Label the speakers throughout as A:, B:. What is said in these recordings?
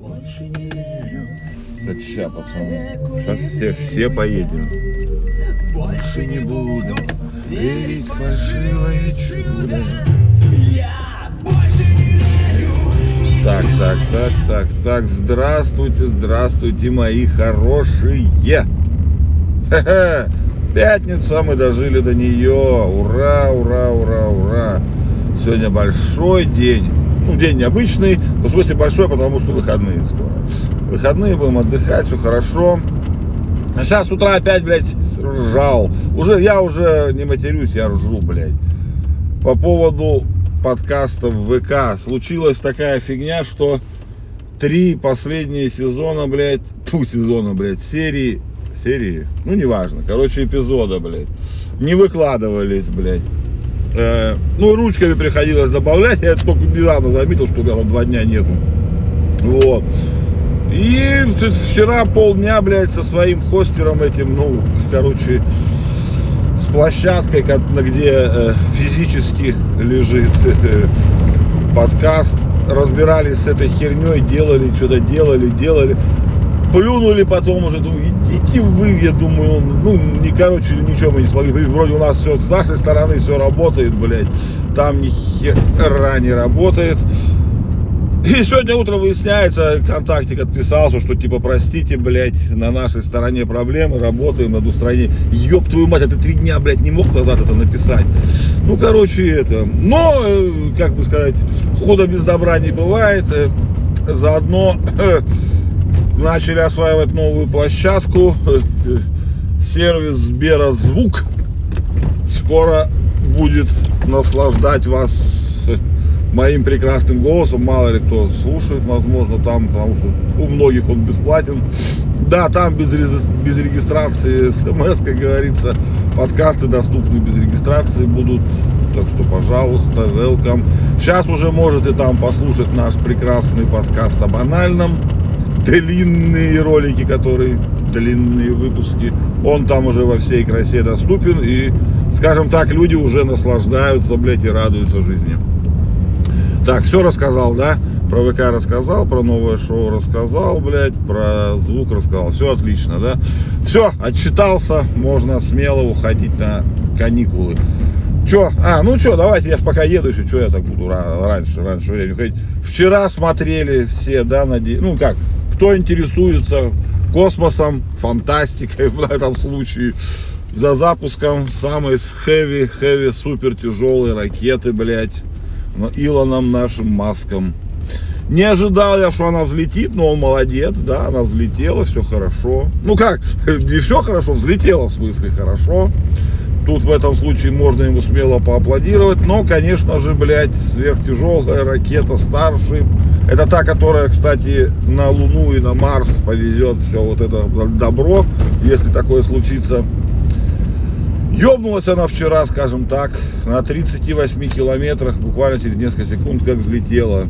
A: Больше не верю,
B: Так ща, пацаны. Сейчас все, все поедем.
A: больше не буду
B: Верить в фальшивое чудо.
A: Я больше не верю
B: Так, так, так, так, так. Здравствуйте, здравствуйте, мои хорошие. Хе-хе. Пятница, мы дожили до нее. Ура, ура, ура, ура. Сегодня большой день. Ну, день необычный, в смысле большой, потому что выходные скоро. Выходные будем отдыхать, все хорошо. А сейчас с утра опять, блядь, ржал. Уже, я уже не матерюсь, я ржу, блядь. По поводу подкастов в ВК. Случилась такая фигня, что три последние сезона, блядь, ту сезона, блядь, серии, серии, ну, неважно, короче, эпизода, блядь, не выкладывались, блядь. Э, ну, ручками приходилось добавлять, я только недавно заметил, что у меня там два дня нету. Вот. И вчера полдня, блядь, со своим хостером этим, ну, короче, с площадкой, где э, физически лежит э, подкаст, разбирались с этой херней, делали, что-то делали, делали. Плюнули потом уже, думаю, идите вы, я думаю, ну, не, короче, ничего мы не смогли. Вроде у нас все с нашей стороны все работает, блядь. Там ни хера не работает. И сегодня утром выясняется, контактик отписался, что типа, простите, блядь, на нашей стороне проблемы, работаем над устранением. Ёб твою мать, а три дня, блядь, не мог назад это написать. Ну, короче, это. Но, э, как бы сказать, худо без добра не бывает. Э, Заодно э, начали осваивать новую площадку. Сервис Сберозвук скоро будет наслаждать вас моим прекрасным голосом. Мало ли кто слушает, возможно, там, потому что у многих он бесплатен. Да, там без, без регистрации смс, как говорится, подкасты доступны без регистрации будут. Так что, пожалуйста, welcome. Сейчас уже можете там послушать наш прекрасный подкаст о банальном. Длинные ролики, которые длинные выпуски. Он там уже во всей красе доступен. И, скажем так, люди уже наслаждаются, блядь, и радуются жизни. Так, все рассказал, да? Про ВК рассказал, про новое шоу рассказал, блядь, про звук рассказал. Все отлично, да? Все, отчитался, можно смело уходить на каникулы. Че? А, ну что, давайте, я пока еду еще, что я так буду ра- раньше, раньше времени ходить. Вчера смотрели все, да, наде... ну как, кто интересуется космосом, фантастикой в этом случае, за запуском самой хэви, хэви, супер тяжелой ракеты, блядь, но Илоном нашим Маском. Не ожидал я, что она взлетит, но он молодец, да, она взлетела, все хорошо. Ну как, не все хорошо, взлетела в смысле хорошо. Тут в этом случае можно ему смело поаплодировать. Но, конечно же, блядь, сверхтяжелая ракета Старшип. Это та, которая, кстати, на Луну и на Марс повезет все вот это добро, если такое случится. Ёбнулась она вчера, скажем так, на 38 километрах, буквально через несколько секунд, как взлетела.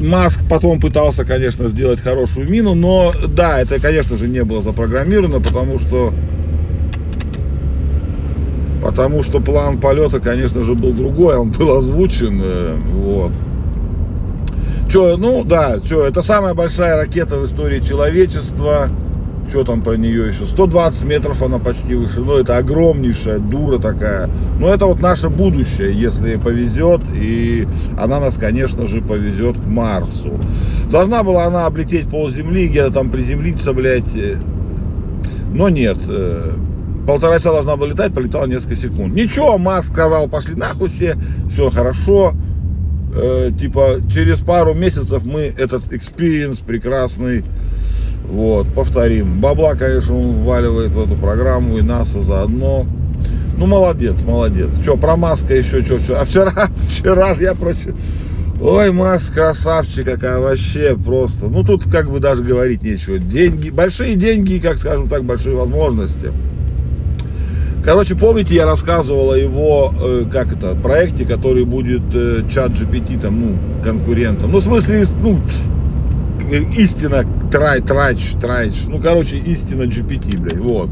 B: Маск потом пытался, конечно, сделать хорошую мину, но да, это, конечно же, не было запрограммировано, потому что потому что план полета, конечно же, был другой, он был озвучен, э, вот. Че, ну да, что, это самая большая ракета в истории человечества. Что там про нее еще? 120 метров она почти вышиной. Это огромнейшая дура такая. Но это вот наше будущее, если повезет. И она нас, конечно же, повезет к Марсу. Должна была она облететь пол Земли, где-то там приземлиться, блядь. э, Но нет. Полтора часа должна была летать, полетала несколько секунд. Ничего, Маск сказал, пошли нахуй все, все хорошо. Э, типа, через пару месяцев мы этот experience прекрасный вот, повторим. Бабла, конечно, он вваливает в эту программу и НАСА заодно. Ну, молодец, молодец. Что, про Маска еще что, что? А вчера, вчера я прочь... Ой, Маск, красавчик какая вообще просто. Ну, тут как бы даже говорить нечего. Деньги, большие деньги, как скажем так, большие возможности. Короче, помните, я рассказывал о его, э, как это, проекте, который будет э, чат GPT, там, ну, конкурентом. Ну, в смысле, ну, э, истина трай, трач, трач. Ну, короче, истина GPT, блядь, вот.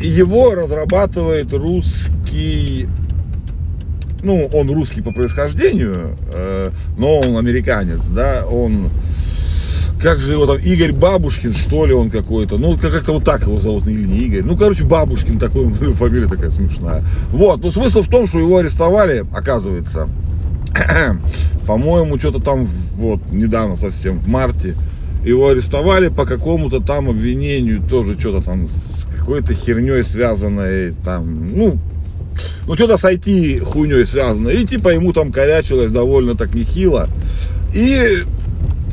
B: Его разрабатывает русский, ну, он русский по происхождению, но он американец, да, он как же его там, Игорь Бабушкин, что ли, он какой-то. Ну, как- как-то вот так его зовут, или не Игорь. Ну, короче, Бабушкин такой, фамилия такая смешная. Вот, ну, смысл в том, что его арестовали, оказывается, по-моему, что-то там, вот, недавно совсем, в марте, его арестовали по какому-то там обвинению, тоже что-то там с какой-то херней связанной, там, ну, ну, что-то с IT хуйней связано. И типа ему там корячилось довольно так нехило. И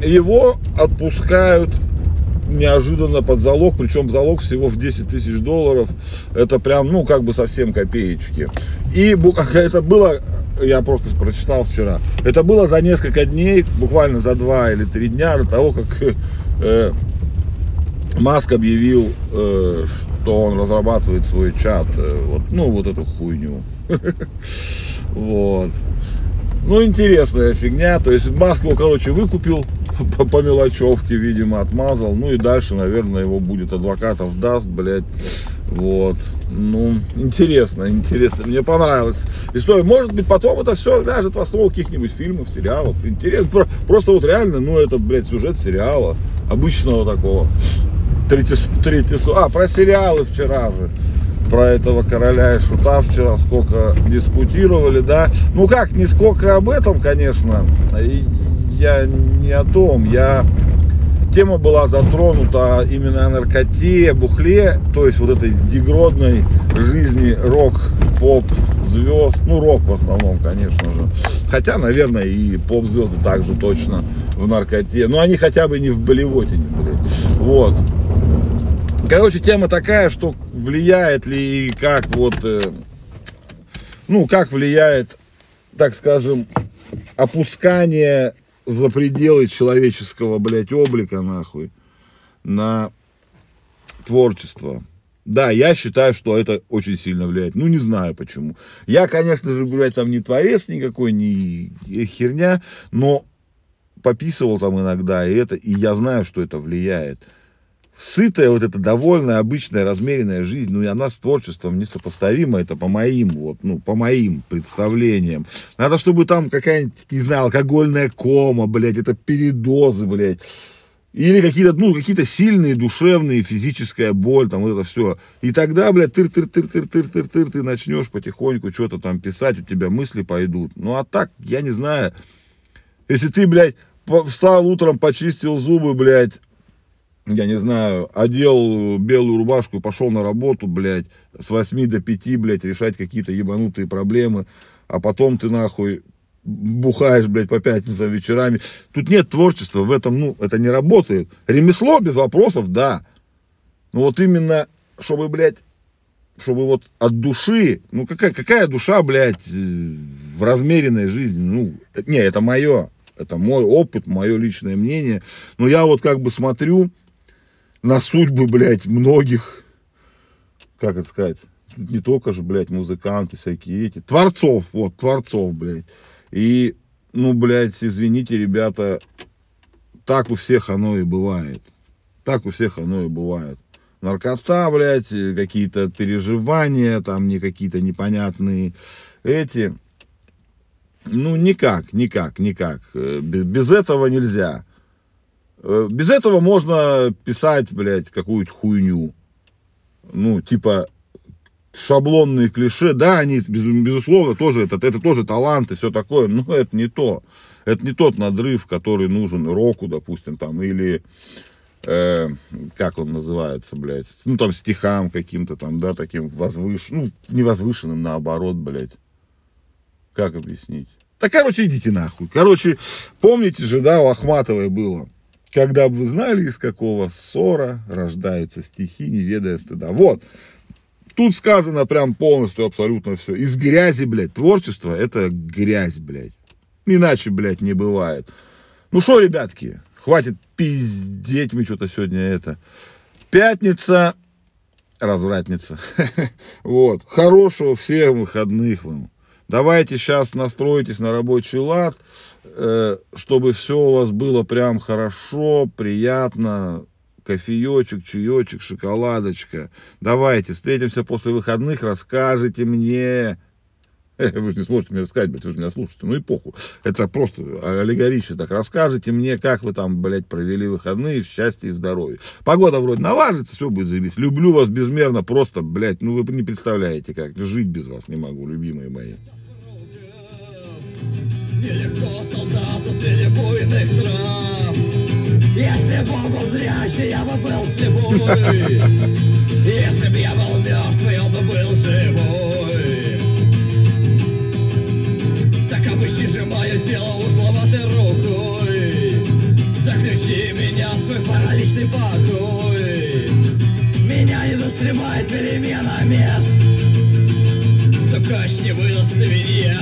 B: его отпускают неожиданно под залог, причем залог всего в 10 тысяч долларов. Это прям, ну, как бы совсем копеечки. И это было, я просто прочитал вчера, это было за несколько дней, буквально за два или три дня до того, как э, Маск объявил, э, что он разрабатывает свой чат, э, вот, ну, вот эту хуйню. Вот. Ну, интересная фигня. То есть Маск его, короче, выкупил по, по мелочевке, видимо, отмазал. Ну и дальше, наверное, его будет адвокатов даст, блядь. Вот. Ну, интересно, интересно. Мне понравилась история. Может быть, потом это все ляжет в основу каких-нибудь фильмов, сериалов. Интересно. Про- Просто вот реально, ну, это, блядь, сюжет сериала. Обычного такого. Третий, третий, а, про сериалы вчера же. Про этого короля и шута вчера сколько дискутировали, да. Ну как, не сколько об этом, конечно. Я не о том. Я тема была затронута именно о наркоте, бухле, то есть вот этой дегродной жизни рок, поп, звезд, ну рок в основном, конечно же. Хотя, наверное, и поп звезды также точно в наркоте. Но они хотя бы не в болевотине были. Вот. Короче, тема такая, что влияет ли и как вот, э, ну, как влияет, так скажем, опускание за пределы человеческого, блядь, облика, нахуй, на творчество. Да, я считаю, что это очень сильно влияет. Ну, не знаю почему. Я, конечно же, блядь, там не творец никакой, не херня, но пописывал там иногда, и это, и я знаю, что это влияет. Сытая, вот эта довольная, обычная, размеренная жизнь, ну и она с творчеством несопоставима, это по моим, вот, ну, по моим представлениям. Надо, чтобы там какая-нибудь, не знаю, алкогольная кома, блядь, это передозы, блядь. Или какие-то, ну, какие-то сильные душевные, физическая боль, там, вот это все. И тогда, блядь, тыр тыр тыр тыр тыр тыр тыр ты начнешь потихоньку что-то там писать, у тебя мысли пойдут. Ну, а так, я не знаю. Если ты, блядь, встал утром, почистил зубы, блядь, я не знаю, одел белую рубашку и пошел на работу, блядь, с 8 до 5, блядь, решать какие-то ебанутые проблемы, а потом ты нахуй бухаешь, блядь, по пятницам вечерами. Тут нет творчества, в этом, ну, это не работает. Ремесло без вопросов, да. Но вот именно, чтобы, блядь, чтобы вот от души, ну какая, какая душа, блядь, э, в размеренной жизни, ну, не, это мое, это мой опыт, мое личное мнение, но я вот как бы смотрю на судьбы, блядь, многих, как это сказать, не только же, блядь, музыканты всякие эти, творцов, вот, творцов, блядь, и, ну, блядь, извините, ребята, так у всех оно и бывает, так у всех оно и бывает наркота, блядь, какие-то переживания, там не какие-то непонятные эти. Ну, никак, никак, никак. Э, бе- Без этого нельзя. Э, Без этого можно писать, блядь, какую-то хуйню. Ну, типа шаблонные клише, да, они, без- безусловно, тоже, это, это тоже талант и все такое, но это не то. Это не тот надрыв, который нужен року, допустим, там, или э, как он называется, блядь, ну там стихам каким-то там, да, таким возвышенным, ну, не возвышенным, наоборот, блядь. Как объяснить? Да, короче, идите нахуй. Короче, помните же, да, у Ахматовой было. Когда бы вы знали, из какого ссора рождаются стихи, не ведая стыда. Вот. Тут сказано прям полностью, абсолютно все. Из грязи, блядь, творчество это грязь, блядь. Иначе, блядь, не бывает. Ну что, ребятки, хватит пиздеть мы что-то сегодня это. Пятница, развратница. Вот. Хорошего всем выходных вам. Давайте сейчас настройтесь на рабочий лад, э, чтобы все у вас было прям хорошо, приятно, кофеечек, чаечек, шоколадочка. Давайте, встретимся после выходных, расскажите мне, Вы же не сможете мне рассказать, блядь, вы же меня слушаете. Ну и похуй. Это просто аллегорично так. Расскажите мне, как вы там, блядь, провели выходные в счастье и здоровье. Погода вроде налажится, все будет заебись. Люблю вас безмерно, просто, блядь, ну вы не представляете как. Жить без вас не могу, любимые мои.
A: Нелегко солдату среди буйных трав Если бы он был зрячий, я бы был слепой Если бы я был мертвый, он бы был живой. Так обыщи же мое тело узловатой рукой. Заключи меня в свой параличный покой. Меня не застремает перемена мест. Стукач не не съест